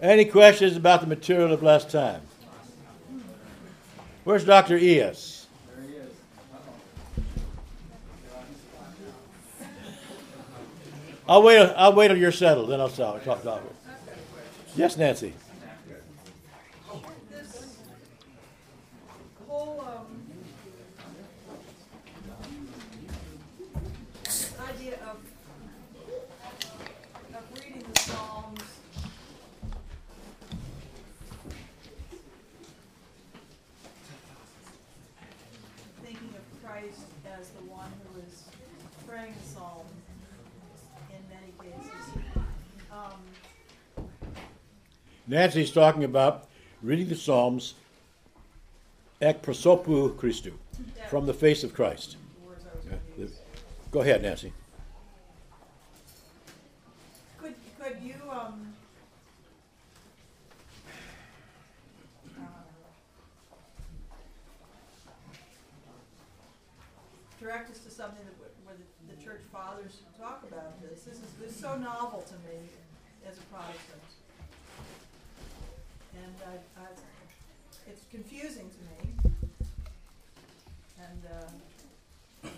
Any questions about the material of last time? Where's Dr. E.S.? There he is. I'll wait. I'll wait till you're settled, then I'll talk. talk it. Yes, Nancy. This whole um, idea of of reading the Psalms thinking of Christ as the one who is praying the psalm in many cases. Um, Nancy's talking about reading the Psalms ek prosopu Christu, from the face of Christ. Go ahead, Nancy. Could, could you, um, direct us to something that, where the, the church fathers talk about this? This is, this is so novel to me as a Protestant. And I, I, it's confusing to me. And, uh,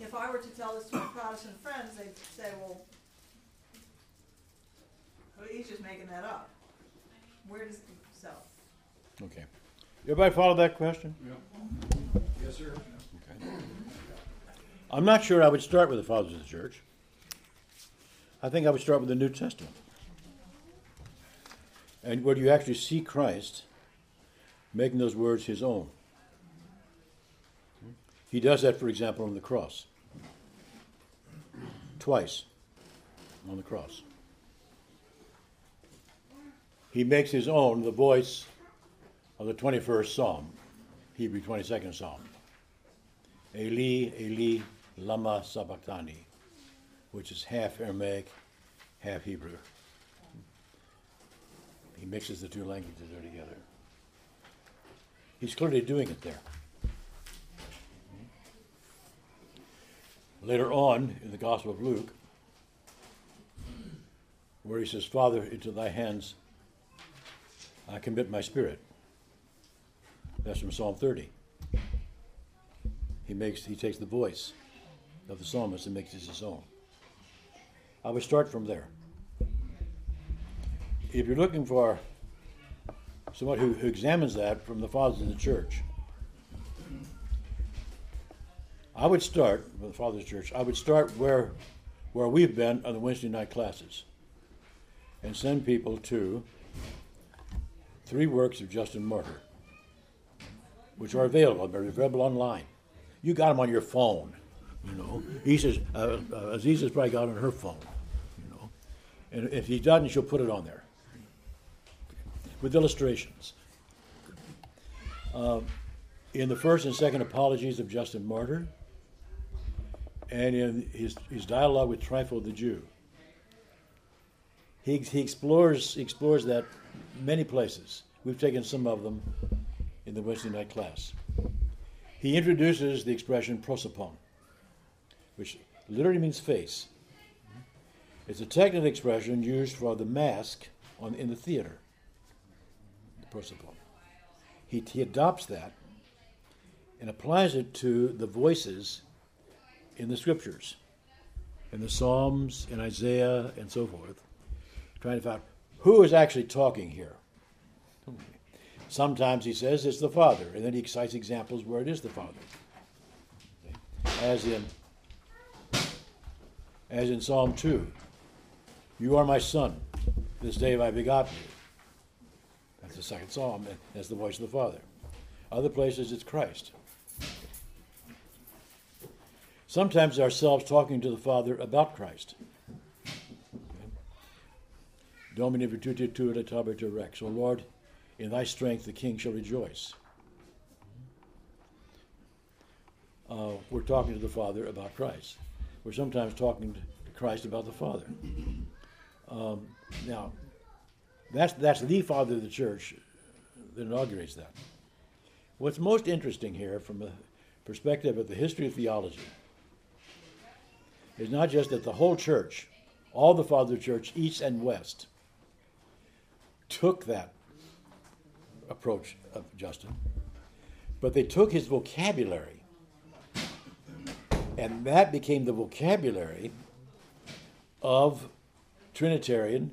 if I were to tell this to my Protestant friends, they'd say, well, well, he's just making that up. Where does, so, Okay. Everybody follow that question? Yes, sir. Okay. I'm not sure I would start with the fathers of the church. I think I would start with the New Testament. And where you actually see Christ making those words his own. He does that, for example, on the cross. Twice on the cross. He makes his own the voice of the 21st Psalm, Hebrew 22nd Psalm. Eli, Eli, lama sabachthani, which is half Aramaic, half Hebrew. He mixes the two languages there together. He's clearly doing it there. Later on in the Gospel of Luke, where he says, Father, into thy hands I commit my spirit. That's from Psalm 30 he makes he takes the voice of the psalmist and makes it his own. I would start from there. If you're looking for someone who, who examines that from the fathers of the church, I would start with the fathers of the church. I would start where where we've been on the Wednesday night classes, and send people to three works of Justin Martyr, which are available. They're available online you got them on your phone, you know. He says, uh, uh, Aziza's probably got it on her phone, you know. And if he doesn't, she'll put it on there with illustrations. Uh, in the first and second apologies of Justin Martyr, and in his, his dialogue with Trypho the Jew, he, he explores explores that many places. We've taken some of them in the Wednesday night class he introduces the expression prosopon, which literally means face. It's a technical expression used for the mask on, in the theater, prosopon. He, he adopts that and applies it to the voices in the scriptures, in the Psalms, in Isaiah, and so forth, trying to find who is actually talking here. Sometimes he says it's the Father, and then he cites examples where it is the Father. As in as in Psalm 2. You are my son. This day have I begotten you. The second psalm, as the voice of the Father. Other places it's Christ. Sometimes ourselves talking to the Father about Christ. Domini virtute tua et habiter rex. O Lord, in thy strength the king shall rejoice. Uh, we're talking to the Father about Christ. We're sometimes talking to Christ about the Father. Um, now, that's, that's the Father of the church that inaugurates that. What's most interesting here, from the perspective of the history of theology, is not just that the whole church, all the Father of the church, east and west, took that approach of Justin, but they took his vocabulary, and that became the vocabulary of Trinitarian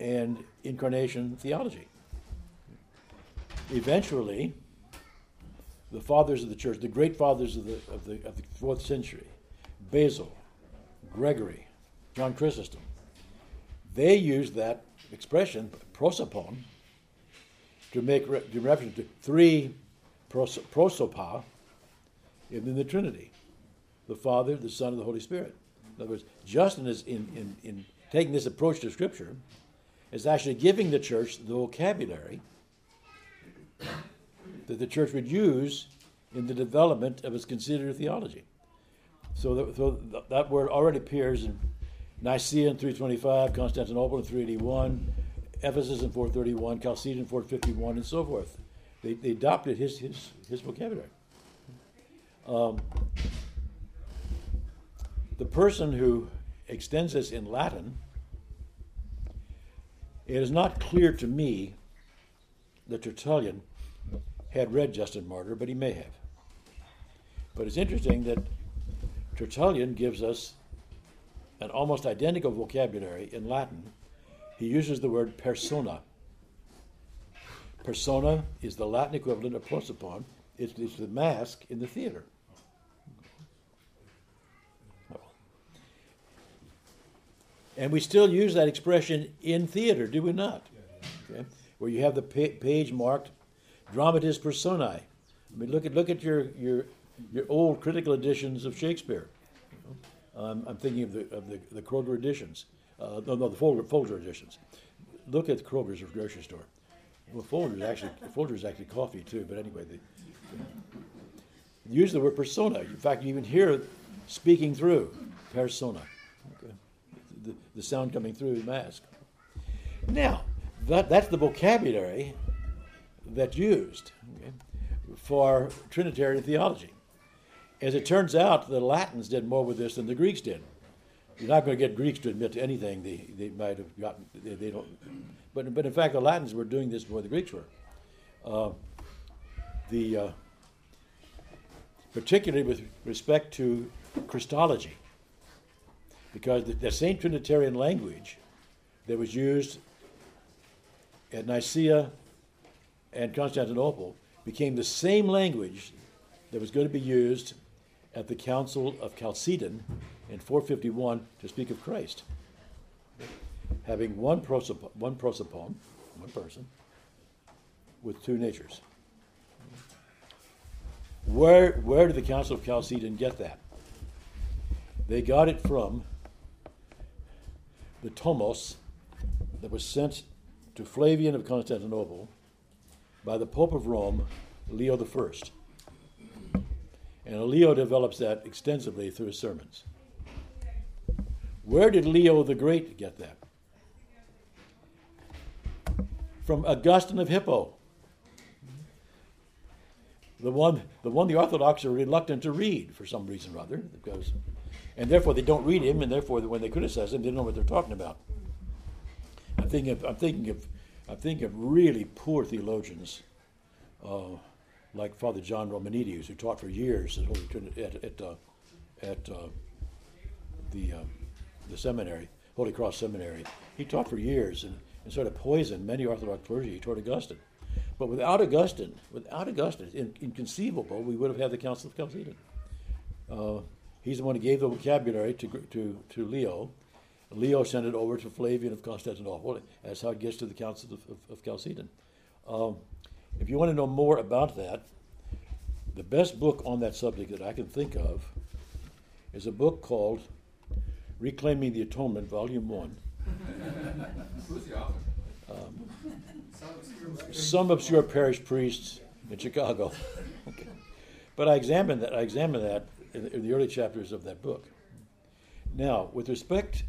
and incarnation theology. Eventually, the fathers of the church, the great fathers of the, of the, of the fourth century, Basil, Gregory, John Chrysostom, they used that expression, prosopon, to make re- to reference to three pros- prosopa in the Trinity the Father, the Son, and the Holy Spirit. In other words, Justin is in, in, in taking this approach to Scripture, is actually giving the church the vocabulary that the church would use in the development of its considered theology. So, that, so that word already appears in Nicaea in 325, Constantinople in 381, Ephesus in 431, Chalcedon in 451, and so forth. They, they adopted his, his, his vocabulary. Um, the person who extends this in Latin, it is not clear to me that Tertullian had read Justin Martyr, but he may have. But it's interesting that Tertullian gives us an almost identical vocabulary in Latin. He uses the word persona. Persona is the Latin equivalent of prosopon. It's, it's the mask in the theater. And we still use that expression in theater, do we not? Okay. Where you have the page marked dramatis personae. I mean, look at look at your your your old critical editions of Shakespeare. Um, I'm thinking of the of the, the Kroger editions. Uh, no, no, the Folger, Folger editions. Look at the Kroger's grocery store. Well, Folger's actually Folger's actually coffee too. But anyway, they, they use the word persona. In fact, you even hear speaking through persona. The, the sound coming through the mask. Now, that, that's the vocabulary that's used okay, for Trinitarian theology. As it turns out, the Latins did more with this than the Greeks did. You're not going to get Greeks to admit to anything they, they might have gotten. They, they don't. But, but in fact, the Latins were doing this before the Greeks were. Uh, the uh, particularly with respect to Christology, because the, the same Trinitarian language that was used at Nicaea and Constantinople became the same language that was going to be used at the Council of Chalcedon in 451 to speak of Christ. Having one prosopon, one prosopon, one person, with two natures. Where, where did the Council of Chalcedon get that? They got it from the Tomos that was sent to Flavian of Constantinople by the Pope of Rome, Leo I. And Leo develops that extensively through his sermons. Where did Leo the Great get that? From Augustine of Hippo. The one, the one the Orthodox are reluctant to read for some reason or other, because, and therefore they don't read him, and therefore when they criticize him, they don't know what they're talking about. I'm thinking of, I'm thinking of, I'm thinking of really poor theologians, uh, like Father John Romanides, who taught for years at Holy Trinity, at at, uh, at uh, the uh, the seminary, Holy Cross Seminary. He taught for years and, and sort of poisoned many Orthodox clergy. toward Augustine. But without Augustine, without Augustine, it's in, inconceivable we would have had the Council of Chalcedon. He's the one who gave the vocabulary to, to, to Leo. Leo sent it over to Flavian of Constantinople. That's how it gets to the Council of, of, of Chalcedon. Um, if you want to know more about that, the best book on that subject that I can think of is a book called Reclaiming the Atonement, Volume 1. Who's the author? Um, Some obscure- parish priest in Chicago. Okay. But I examined that. I examined that in, in the early chapters of that book. Now, with respect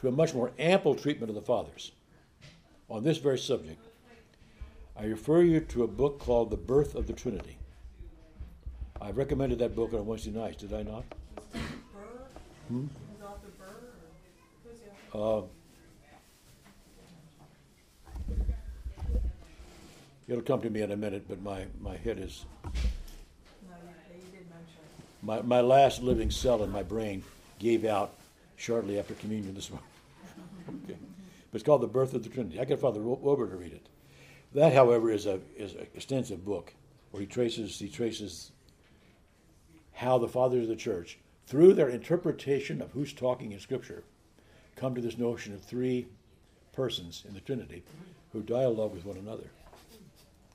to a much more ample treatment of the fathers on this very subject, I refer you to a book called The Birth of the Trinity. I recommended that book on Wednesday nights, did I not? Hmm? Dr. Burr, or who's the author? Uh, It'll come to me in a minute, but my, my head is No, you, you did mention it. My, my last living cell in my brain gave out shortly after communion this morning. okay. But it's called The Birth of the Trinity. I got Father Wober to read it. That, however, is a is an extensive book where he traces he traces how the fathers of the church, through their interpretation of who's talking in Scripture, come to this notion of three persons in the Trinity who dialogue with one another.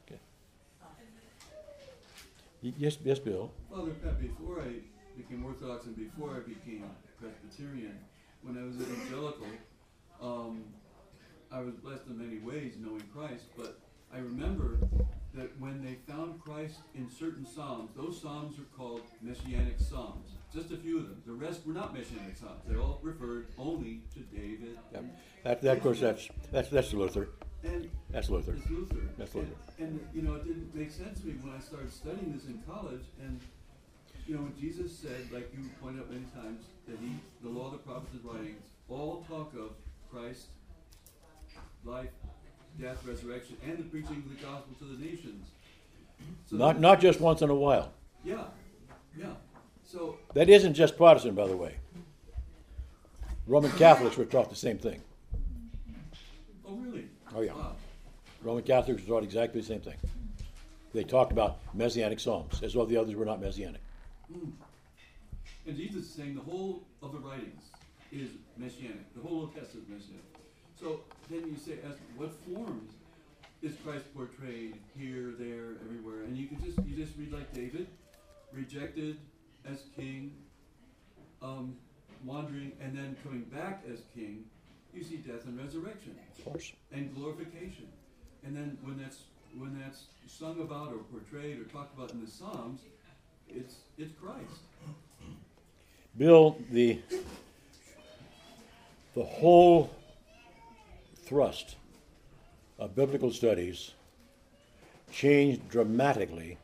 Okay. Y- Yes, yes, Bill. Father Pat, before I became Orthodox and before I became Presbyterian, when I was evangelical, um, I was blessed in many ways knowing Christ, but I remember that when they found Christ in certain Psalms, those Psalms are called Messianic Psalms. Just a few of them. The rest were not Messianic Psalms. They all referred only to David. Yep. That, that, of course, that's that's that's Luther. And That's Luther. it's Luther. That's And- Luther. And, you know, it didn't make sense to me when I started studying this in college. And, you know, when Jesus said, like you pointed out many times, that he, the law, of the prophets, and writings, all talk of Christ, life, death, resurrection, and the preaching of the gospel to the nations. So Not that- not just once in a while. Yeah, yeah. So, That isn't just Protestant, by the way. Roman Catholics were taught the same thing. oh really? Oh, yeah. Roman Catholics taught exactly the same thing. They talked about messianic psalms, as though the others were not messianic. And Jesus is saying the whole of the writings is messianic. The whole Old Testament is messianic. So then you say, as what forms is Christ portrayed here, there, everywhere? And you can just you just read like David, rejected as king, um, wandering, and then coming back as king. You see death and resurrection Of course. and glorification. And then when that's when that's sung about or portrayed or talked about in the Psalms, it's it's Christ. Bill, the the whole thrust of biblical studies changed dramatically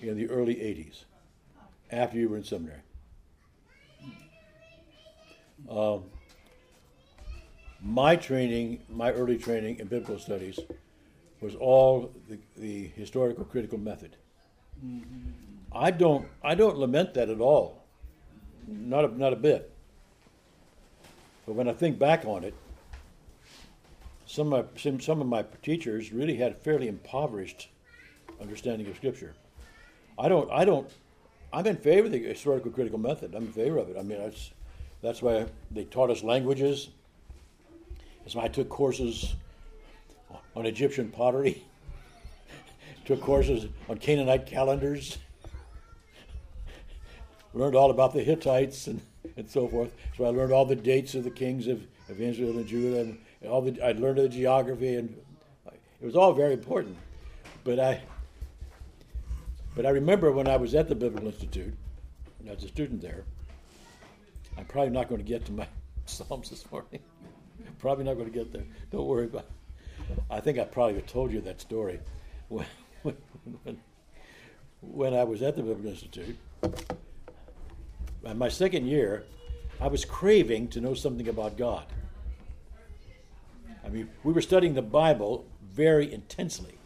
in the early 80s after you were in seminary. Um, my training, my early training in biblical studies, was all the, the historical critical method. I don't, I don't lament that at all, not a, not a bit. But when I think back on it, some of my, some, some of my teachers really had a fairly impoverished understanding of Scripture. I don't, I don't, I'm in favor of the historical critical method. I'm in favor of it. I mean, that's, that's why they taught us languages. Why I took courses on Egyptian pottery, took courses on Canaanite calendars, learned all about the Hittites and, and so forth. So I learned all the dates of the kings of, of Israel and Judah, and all the, I learned the geography, and uh, it was all very important. But I, but I remember when I was at the Biblical Institute, as a student there, I'm probably not going to get to my Psalms this morning. probably not going to get there. Don't worry about it. I think I probably told you that story. When, when, when, I was at the Biblical Institute, in my second year, I was craving to know something about God. I mean, we were studying the Bible very intensely,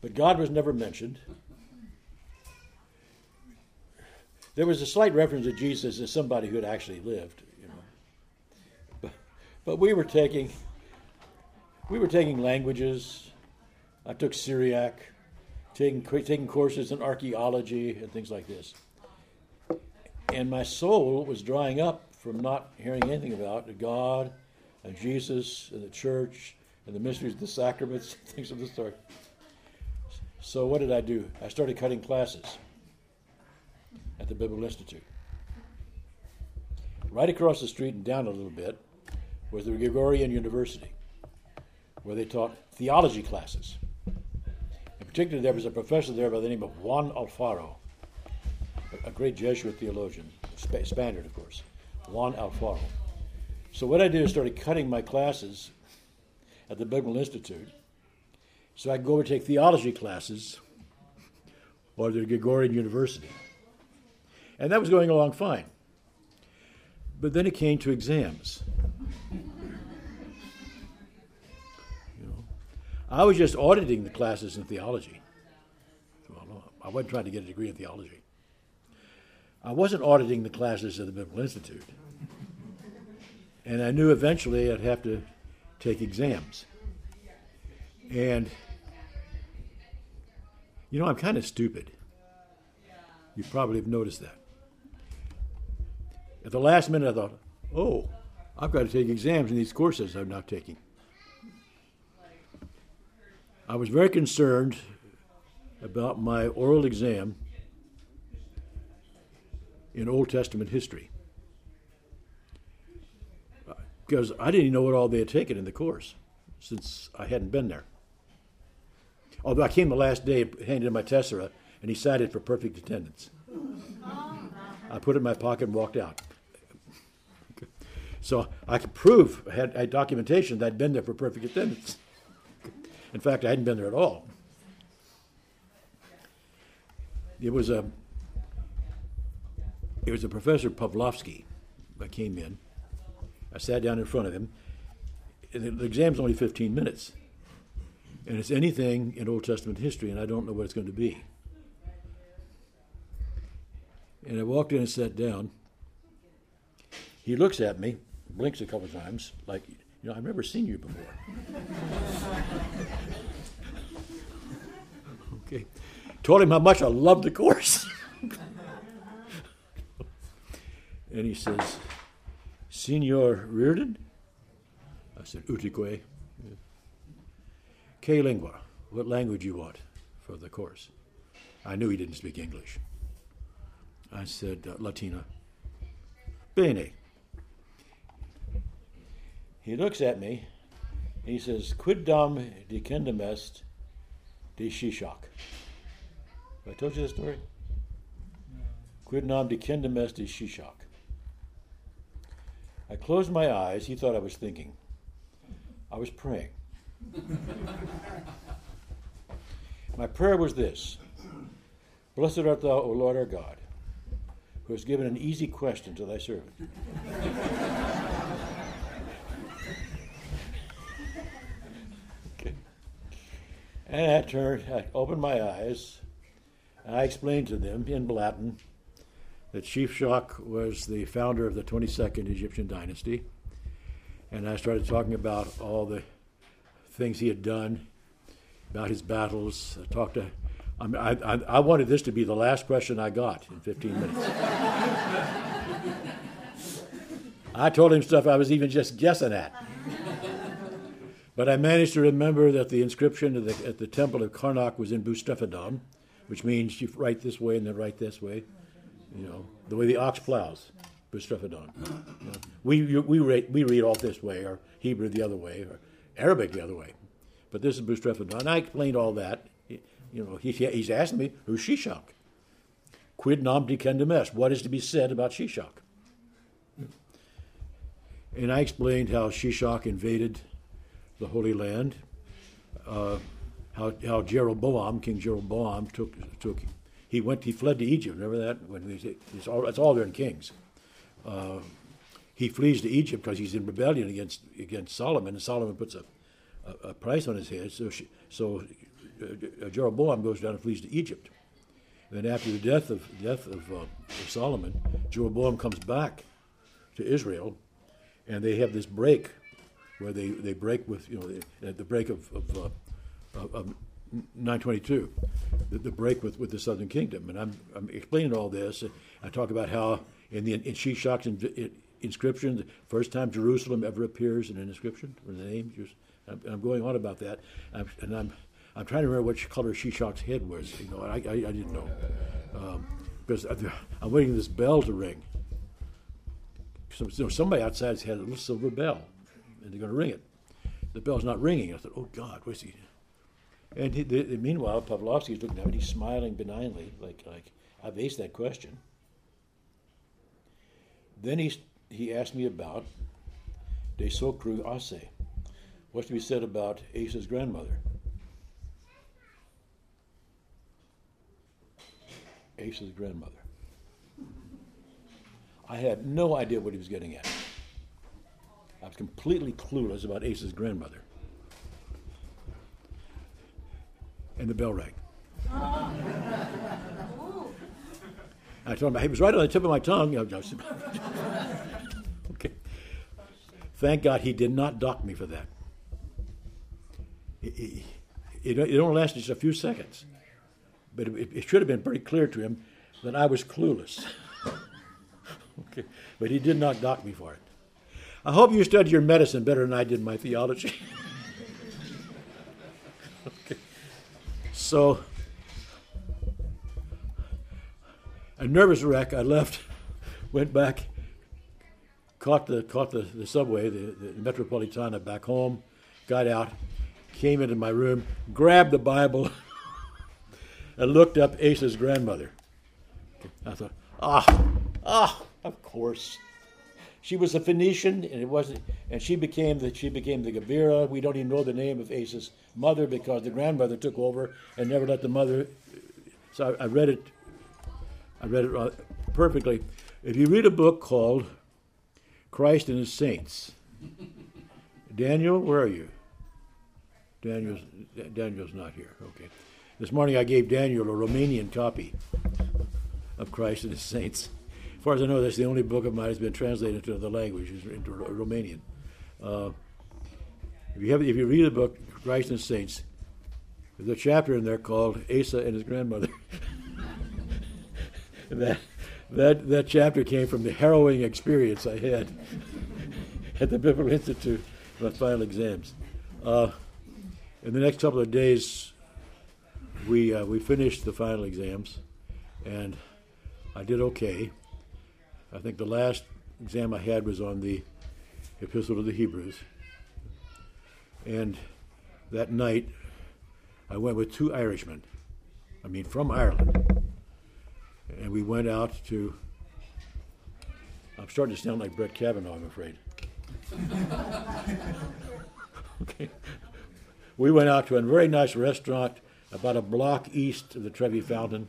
but God was never mentioned. There was a slight reference to Jesus as somebody who had actually lived, you know. But, but we were taking we were taking languages. I took Syriac, taking taking courses in archaeology and things like this. And my soul was drying up from not hearing anything about God and Jesus and the church and the mysteries of the sacraments, things of this sort. So what did I do? I started cutting classes at the Biblical Institute. Right across the street and down a little bit was the Gregorian University, where they taught theology classes. In particular, there was a professor there by the name of Juan Alfaro, a great Jesuit theologian, Sp- Spaniard, of course, Juan Alfaro. So what I did is started cutting my classes at the Biblical Institute, so I could go over and take theology classes or the Gregorian University. And that was going along fine. But then it came to exams. You know, I was just auditing the classes in theology. I wasn't trying to get a degree in theology. I wasn't auditing the classes at the Biblical Institute. And I knew eventually I'd have to take exams. And, you know, I'm kind of stupid. You probably have noticed that. At the last minute, I thought, oh, I've got to take exams in these courses I'm not taking. I was very concerned about my oral exam in Old Testament history because I didn't even know what all they had taken in the course since I hadn't been there. Although I came the last day, handed in my tessera, and he cited for perfect attendance. Oh, I put it in my pocket and walked out. So I could prove, I had, I had documentation that I'd been there for perfect attendance. In fact, I hadn't been there at all. It was a, it was a Professor Pavlovsky that came in. I sat down in front of him. And the exam's only 15 minutes. And it's anything in Old Testament history, and I don't know what it's going to be. And I walked in and sat down. He looks at me, blinks a couple times, like, you know, I've never seen you before. okay. Told him how much I loved the course. and he says, Senor Reardon? I said, Utique. Que lingua? What language you want for the course? I knew he didn't speak English. I said, uh, Latina. Bene. He looks at me and he says, Quid dam decendum est de Shishak. Have I told you the story? Quid nam decendum est de Shishak. I closed my eyes. He thought I was thinking. I was praying. my prayer was this Blessed art thou, O Lord our God, who has given an easy question to thy servant. And I turned, I opened my eyes, and I explained to them in Latin that Shishak was the founder of the 22nd Egyptian dynasty. And I started talking about all the things he had done, about his battles. I talked to, I, mean, I, I, I wanted this to be the last question I got in 15 minutes. I told him stuff I was even just guessing at. But I managed to remember that the inscription at the, at the temple of Karnak was in Boustrophedon, which means you write this way and then write this way you know, the way the ox plows, Boustrophedon. You know, we, we, read, we read all this way, or Hebrew the other way, or Arabic the other way. But this is Boustrophedon. I explained all that. You know, he, he's asking me, who's Shishak? Quid nam decendum est? What is to be said about Shishak? And I explained how Shishak invaded the Holy Land, uh, how, how Jeroboam, King Jeroboam, took, took he went, he fled to Egypt. Remember that? When it's all, it's all there in Kings. Uh, he flees to Egypt because he's in rebellion against against Solomon, and Solomon puts a, a, a price on his head. So she, so uh, Jeroboam goes down and flees to Egypt. And then after the death of death of, uh, of Solomon, Jeroboam comes back to Israel, and they have this break where they, they break with you know the, the break of, of, uh, of 922, the, the, break with, with the Southern Kingdom. And I'm, I'm explaining all this. I talk about how in the in Shishak's in, in, inscription, the first time Jerusalem ever appears in an inscription or the name. I'm, I'm, going on about that, I'm, and I'm I'm trying to remember which color Shishak's head was. You know, I, I, I didn't know um, because I'm waiting for this bell to ring. So, so somebody outside's had a little silver bell, and they're going to ring it. The bell's not ringing. I thought, oh God, where's he? And he, the, meanwhile, Pavlovsky is looking at me. He's smiling benignly, like like I've aced that question. Then he he asked me about De Socru Ase. What's to be said about Asa's grandmother? Asa's grandmother. I had no idea what he was getting at. I was completely clueless about Asa's grandmother. And the bell rang. I told him, it was right on the tip of my tongue. okay. Thank God he did not dock me for that. It, it, it only lasted just a few seconds. But it, it should have been pretty clear to him that I was clueless. okay. But he did not dock me for it. I hope you studied your medicine better than I did my theology. okay. So, a nervous wreck, I left, went back, caught the, caught the, the subway, the, the Metropolitana back home, got out, came into my room, grabbed the Bible, and looked up Asa's grandmother. I thought, ah, ah, of course. She was a Phoenician, and it wasn't, and she became the she became the Gebirah. We don't even know the name of Asa's mother because the grandmother took over and never let the mother. So I, I read it. I read it uh, perfectly. If you read a book called Christ in His Saints, Daniel, where are you? Daniel's Daniel's not here. Okay. This morning I gave Daniel a Romanian copy of Christ in His Saints. As far as I know, that's the only book of mine that's been translated into the language, into Romanian. Uh, if you have, if you read the book Christ and Saints, there's a chapter in there called Asa and his grandmother. that that that chapter came from the harrowing experience I had at the Biblical Institute for final exams. Uh, in the next couple of days, we uh, we finished the final exams, and I did okay. I think the last exam I had was on the Epistle to the Hebrews. And that night, I went with two Irishmen, I mean, from Ireland. And we went out to, I'm starting to sound like Brett Kavanaugh, I'm afraid. okay. We went out to a very nice restaurant about a block east of the Trevi Fountain.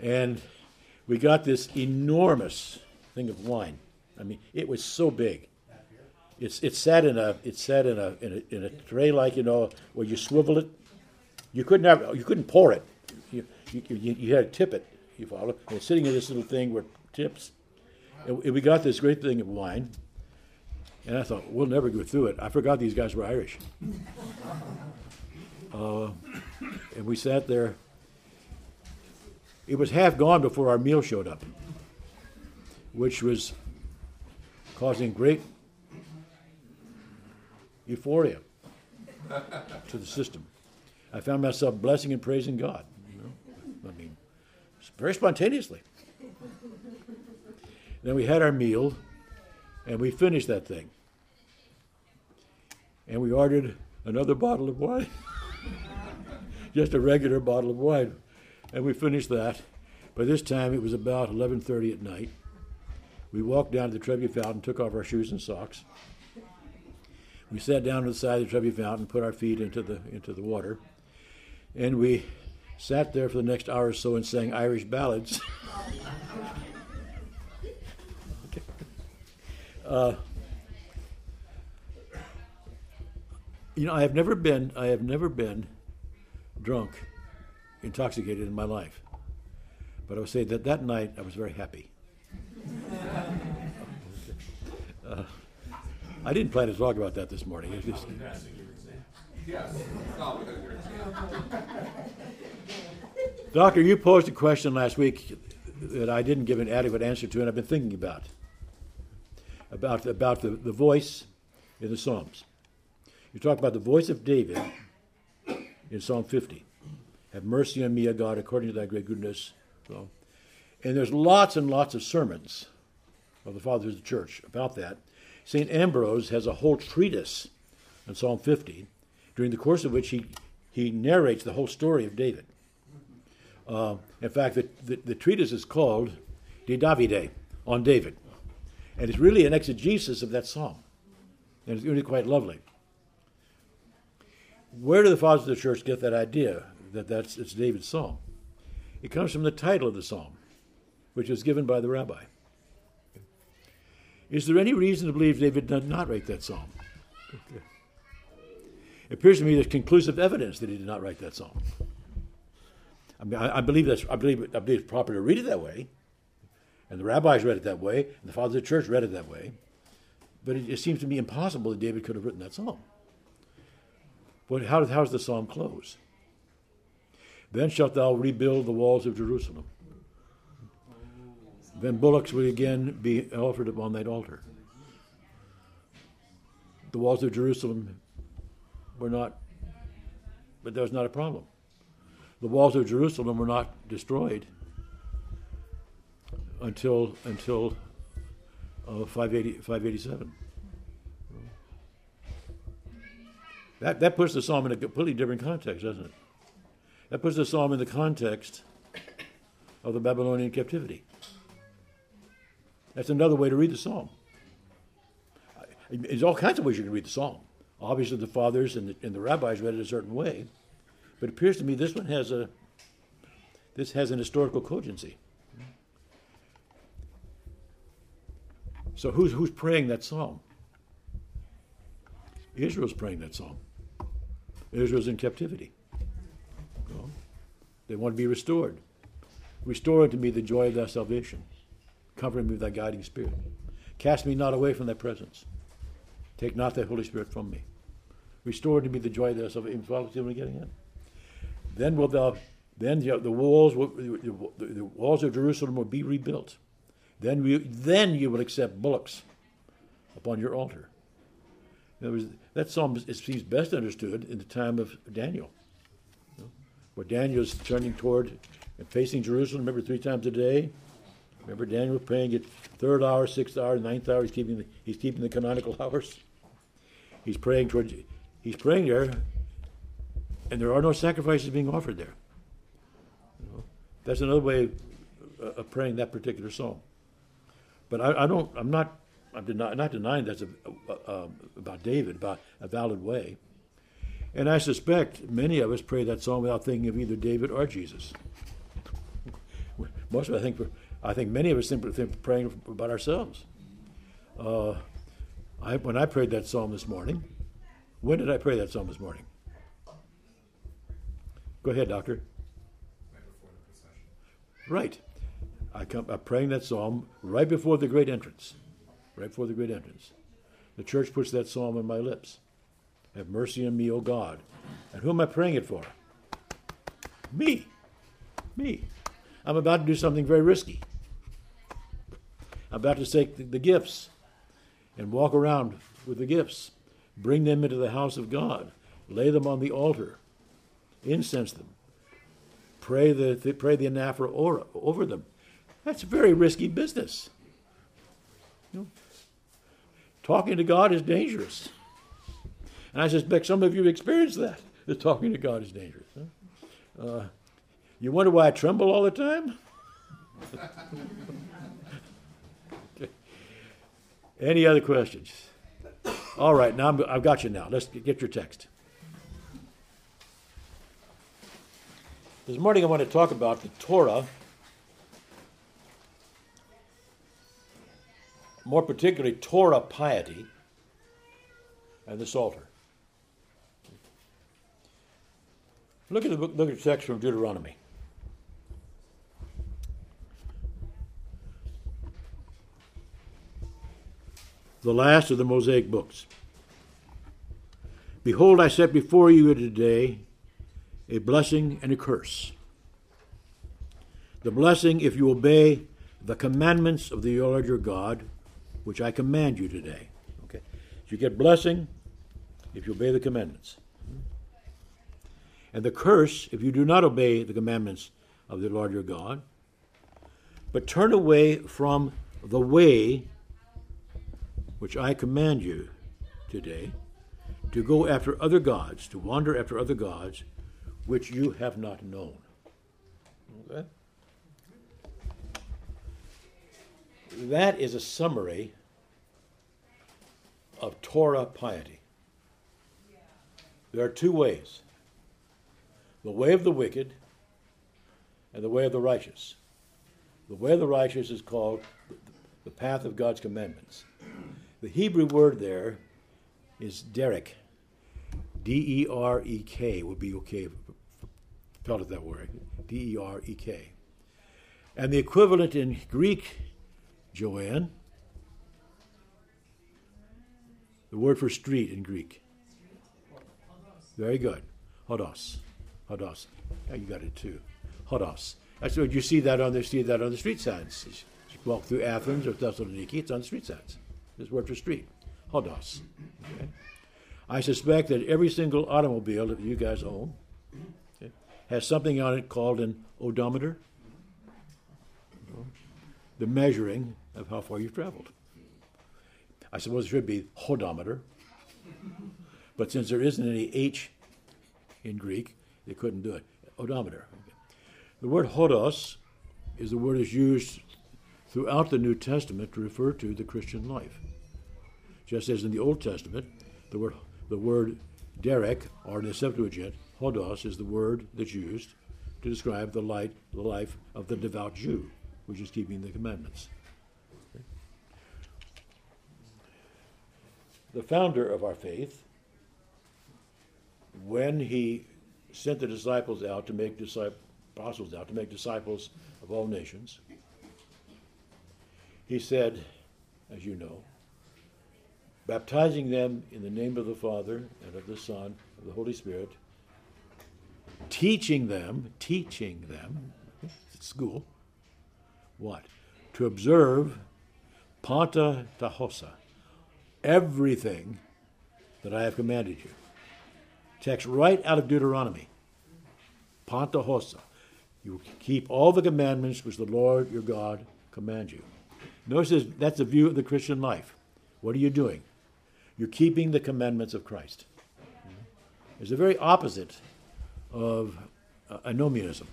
And we got this enormous thing of wine. I mean, it was so big. It's it sat in a it sat in a in a, in a tray like you know where you swivel it. You couldn't have you couldn't pour it. You you, you, you had to tip it. You follow? And sitting in this little thing where tips. And we got this great thing of wine, and I thought we'll never go through it. I forgot these guys were Irish. Uh, and we sat there it was half gone before our meal showed up, which was causing great euphoria to the system. I found myself blessing and praising God. You know? I mean, very spontaneously. then we had our meal, and we finished that thing. And we ordered another bottle of wine, just a regular bottle of wine and we finished that. By this time, it was about 11:30 at night. We walked down to the Trevi Fountain, took off our shoes and socks. We sat down to the side of the Trevi Fountain, put our feet into the into the water, and we sat there for the next hour or so and sang Irish ballads. uh, you know, I have never been. I have never been drunk intoxicated in my life. But I would say that that night I was very happy. uh, I didn't plan to talk about that this morning. Just, Doctor, you posed a question last week that I didn't give an adequate answer to, and I've been thinking about about about the, the voice in the Psalms. You talk about the voice of David in Psalm 50. Have mercy on me, O God, according to thy great goodness. And there's lots and lots of sermons of the fathers of the church about that. St. Ambrose has a whole treatise on Psalm 50, during the course of which he, he narrates the whole story of David. Uh, in fact, the, the, the, treatise is called De Davide, on David. And it's really an exegesis of that psalm. And it's really quite lovely. Where do the fathers of the church get that idea? That that's it's David's psalm. It comes from the title of the psalm, which was given by the rabbi. Is there any reason to believe David did not write that psalm? Okay. It appears to me there's conclusive evidence that he did not write that psalm. I mean, I, I believe that's I believe I believe it's proper to read it that way, and the rabbis read it that way, and the fathers of the church read it that way. But it, it seems to me impossible that David could have written that psalm. But how, how does the psalm close? Then shalt thou rebuild the walls of Jerusalem. Then bullocks will again be offered upon that altar. The walls of Jerusalem were not, but that was not a problem. The walls of Jerusalem were not destroyed until until uh, 580, 587. That, that puts the psalm in a completely different context, doesn't it? That puts the psalm in the context of the Babylonian captivity. That's another way to read the psalm. There's all kinds of ways you can read the psalm. Obviously, the fathers and the, and the rabbis read it a certain way, but it appears to me this one has a this has an historical cogency. So who's who's praying that psalm? Israel's praying that psalm. Israel's in captivity. They want to be restored. Restore unto me the joy of thy salvation. Comfort me with thy guiding spirit. Cast me not away from thy presence. Take not thy Holy Spirit from me. Restore to me the joy of thy salvation. Follow what getting in. Then will thou then the walls will, the walls of Jerusalem will be rebuilt. Then, we, then you will accept bullocks upon your altar. In words, that psalm seems best understood in the time of Daniel, where Daniel is turning toward and facing Jerusalem. Remember, three times a day. Remember, Daniel praying at third hour, sixth hour, ninth hour. He's keeping the, he's keeping the canonical hours. He's praying toward. He's praying there, and there are no sacrifices being offered there. You know, that's another way of praying that particular psalm. But I, I don't. I'm not. I'm not denying that's a, a, a, about David, about a valid way. And I suspect many of us pray that psalm without thinking of either David or Jesus. Most of us, I think, I think many of us simply think praying about ourselves. Uh, I, when I prayed that psalm this morning, when did I pray that psalm this morning? Go ahead, doctor. Right. I come, I'm praying that psalm right before the great entrance. Right before the great entrance. The church puts that psalm on my lips. Have mercy on me, O God. And who am I praying it for? Me. Me. I'm about to do something very risky. I'm about to take the, the gifts and walk around with the gifts, bring them into the house of God, lay them on the altar, incense them, pray the, pray the anaphora over them, that's a very risky business. You know, talking to God is dangerous. And I suspect some of you have experienced that, that talking to God is dangerous. Huh? Uh, you wonder why I tremble all the time? okay. Any other questions? All right, now i have got you now. Let's get your text. This morning I want to talk about the Torah more particularly Torah piety, and the Psalter. Look at the book, look at the text from Deuteronomy. The last of the Mosaic books. Behold, I set before you today a blessing and a curse. The blessing, if you obey the commandments of the Lord your God, which I command you today. Okay. You get blessing if you obey the commandments. And the curse if you do not obey the commandments of the Lord your God, but turn away from the way which I command you today to go after other gods, to wander after other gods which you have not known. Okay? That is a summary of Torah piety. There are two ways the way of the wicked and the way of the righteous. The way of the righteous is called the path of God's commandments. The Hebrew word there is derek. D E R E K would be okay. Spelled it that way. D E R E K. And the equivalent in Greek, Joanne, the word for street in Greek. Very good. Hodos. Hodos. Yeah, you got it too. Hodos. That's what you see that on the see that on the street signs. You walk through Athens or Thessaloniki, it's on the street signs. This word for street. Hodos. Okay? I suspect that every single automobile that you guys own okay, has something on it called an odometer. The measuring of how far you've traveled. I suppose it should be hodometer. But since there isn't any H in Greek, they couldn't do it. Odometer. The word hodos is the word that's used throughout the New Testament to refer to the Christian life. Just as in the Old Testament, the word the word derek, or in the Septuagint, hodos, is the word that's used to describe the light, the life of the devout Jew, which is keeping the commandments. The founder of our faith, when he sent the disciples out to make disciples, apostles out to make disciples of all nations, he said, as you know, baptizing them in the name of the Father and of the Son, and of the Holy Spirit, teaching them, teaching them, school, what? To observe Panta Tahosa, everything that I have commanded you. Text right out of Deuteronomy. Panta Hosa. You keep all the commandments which the Lord your God commands you. Notice that's the view of the Christian life. What are you doing? You're keeping the commandments of Christ. It's the very opposite of uh, antinomianism.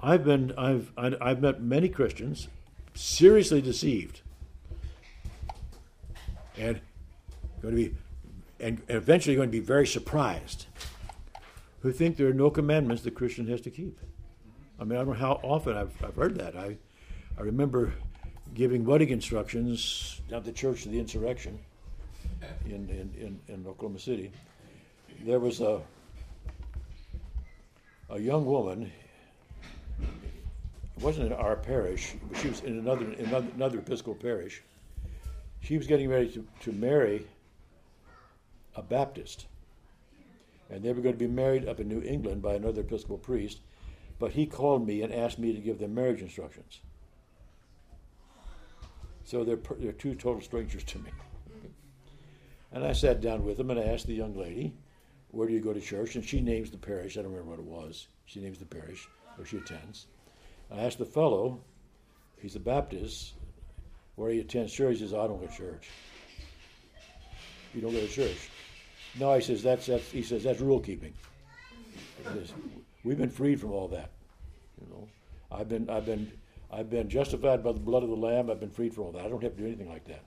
I've been, I've, I've met many Christians seriously deceived, and going to be, and eventually going to be very surprised, who think there are no commandments the Christian has to keep. I mean, I don't know how often I've, I've heard that. I, I remember giving wedding instructions at the Church of the Insurrection in, in, in, in Oklahoma City. There was a, a young woman, it wasn't in our parish, but she was in another, another, another Episcopal parish. She was getting ready to, to marry a Baptist. And they were going to be married up in New England by another Episcopal priest. But he called me and asked me to give them marriage instructions. So they're, they're two total strangers to me. And I sat down with them and I asked the young lady, Where do you go to church? And she names the parish. I don't remember what it was. She names the parish where she attends. I asked the fellow, he's a Baptist, where he attends church. He says, I don't go to church. You don't go to church. No, he says, that's, that's, he says, that's rule keeping. We've been freed from all that. You know, I've been, I've been, I've been justified by the blood of the Lamb. I've been freed from all that. I don't have to do anything like that.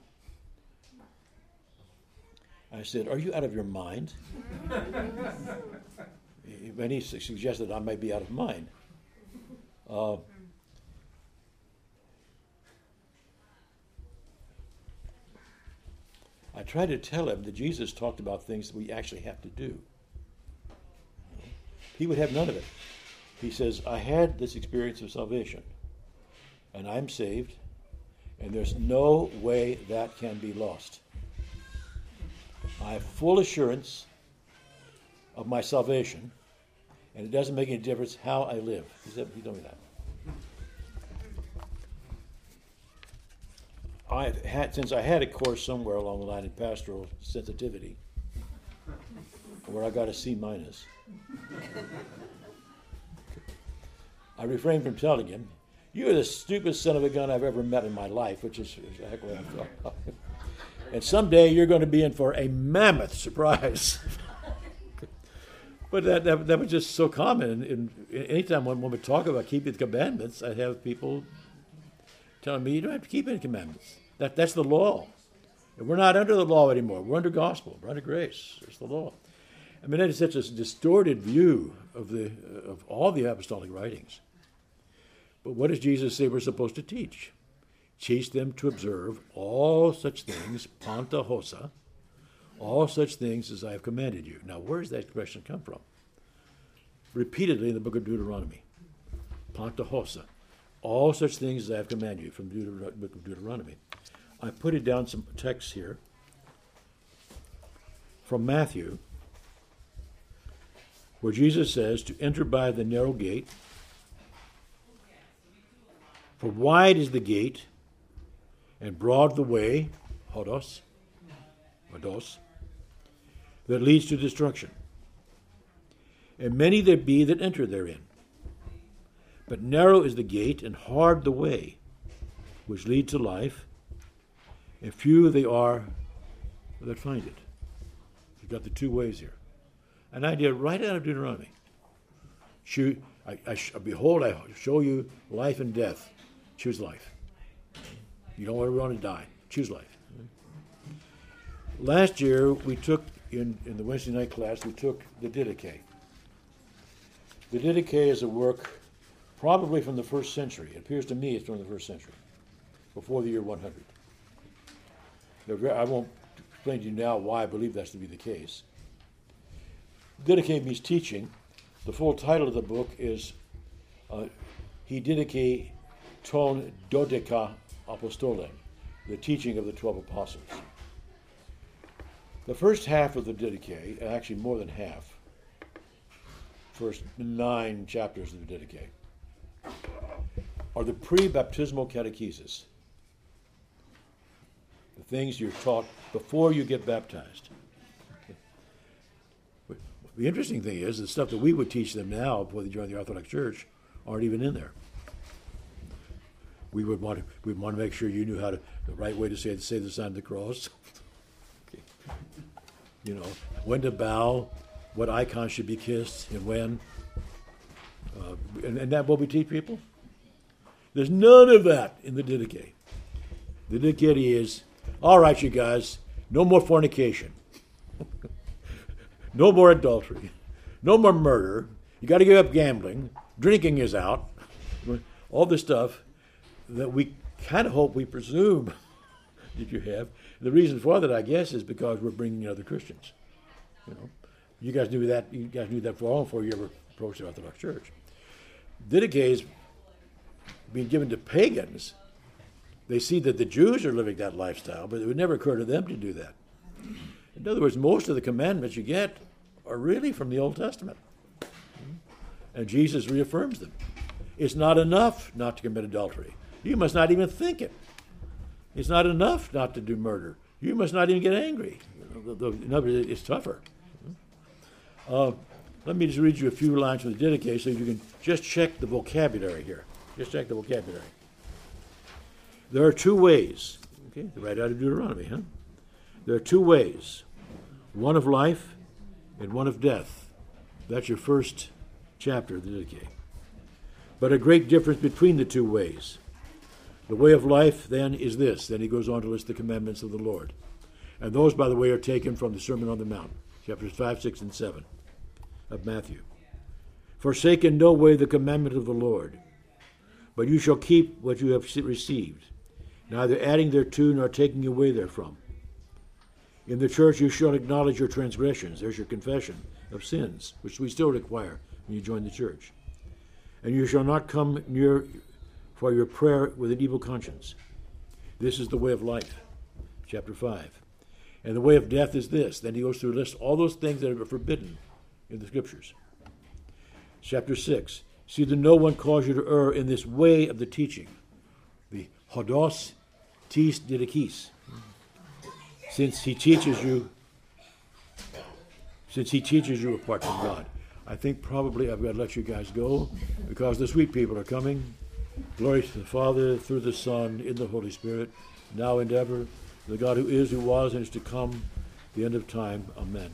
I said, Are you out of your mind? and he suggested I might be out of mind. Uh, I tried to tell him that Jesus talked about things that we actually have to do. He would have none of it. He says, I had this experience of salvation, and I'm saved, and there's no way that can be lost. I have full assurance of my salvation, and it doesn't make any difference how I live. He said, he told me that. I had since I had a course somewhere along the line in pastoral sensitivity, where I got a C minus. I refrained from telling him, "You are the stupidest son of a gun I've ever met in my life," which is exactly what I thought. and someday you're going to be in for a mammoth surprise. but that, that that was just so common. And, anytime one would talk about keeping the commandments, I'd have people telling me you don't have to keep any commandments. That that's the law. And we're not under the law anymore. We're under gospel. We're under grace. It's the law. I mean, that is such a distorted view of the of all the apostolic writings. But what does Jesus say we're supposed to teach? Teach them to observe all such things, panta hosa, all such things as I have commanded you. Now, where does that expression come from? Repeatedly in the book of Deuteronomy. Pantahosa. All such things as I have commanded you from the book of Deuteronomy. I put it down some texts here from Matthew, where Jesus says to enter by the narrow gate. For wide is the gate, and broad the way, hodos, hodos, that leads to destruction. And many there be that enter therein. But narrow is the gate, and hard the way, which lead to life, and few they are that find it. You've got the two ways here. An idea right out of Deuteronomy. Choose, I, I, behold, I show you life and death. Choose life. You don't ever want to die. Choose life. Last year, we took, in, in the Wednesday night class, we took the Didache. The Didache is a work probably from the first century. It appears to me it's from the first century, before the year 100. I won't explain to you now why I believe that's to be the case. Didache means teaching. The full title of the book is uh, He Didache ton Dodeka Apostolon, the teaching of the twelve apostles. The first half of the Didache, actually more than half, first nine chapters of the Didache, are the pre-baptismal catechesis, the things you're taught before you get baptized. The interesting thing is, the stuff that we would teach them now before they join the Orthodox Church aren't even in there. We would want to, we would want to make sure you knew how to, the right way to say, say the sign of the cross. okay. You know, when to bow, what icon should be kissed, and when. Uh, and, and that what we teach people? There's none of that in the Didache. The Didache is, all right, you guys, no more fornication. no more adultery. No more murder. You got to give up gambling. Drinking is out. All this stuff that we kind of hope we presume that you have. The reason for that, I guess, is because we're bringing in other Christians. You know, you guys knew that. You guys knew that for long before you ever approached the Orthodox Church. Didache being given to pagans. They see that the Jews are living that lifestyle, but it would never occur to them to do that. In other words, most of the commandments you get are really from the Old Testament. And Jesus reaffirms them. It's not enough not to commit adultery. You must not even think it. It's not enough not to do murder. You must not even get angry. In other words, it's tougher. Uh, let me just read you a few lines from the Didache so you can just check the vocabulary here. Just check the vocabulary. There are two ways. Okay, right out of Deuteronomy, huh? There are two ways one of life and one of death. That's your first chapter of the Didache. But a great difference between the two ways. The way of life, then, is this. Then he goes on to list the commandments of the Lord. And those, by the way, are taken from the Sermon on the Mount, chapters 5, 6, and 7 of Matthew. Forsake in no way the commandment of the Lord, but you shall keep what you have received, neither adding thereto nor taking away therefrom. In the church you shall acknowledge your transgressions. There's your confession of sins, which we still require when you join the church. And you shall not come near for your prayer with an evil conscience. This is the way of life. Chapter 5. And the way of death is this. Then he goes through a list all those things that are forbidden in the scriptures. Chapter 6. See that no one cause you to err in this way of the teaching. The hodos tis didakis. Since he teaches you since he teaches you apart from God. I think probably I've got to let you guys go because the sweet people are coming. Glory to the Father, through the Son, in the Holy Spirit, now and ever, the God who is, who was, and is to come, the end of time. Amen.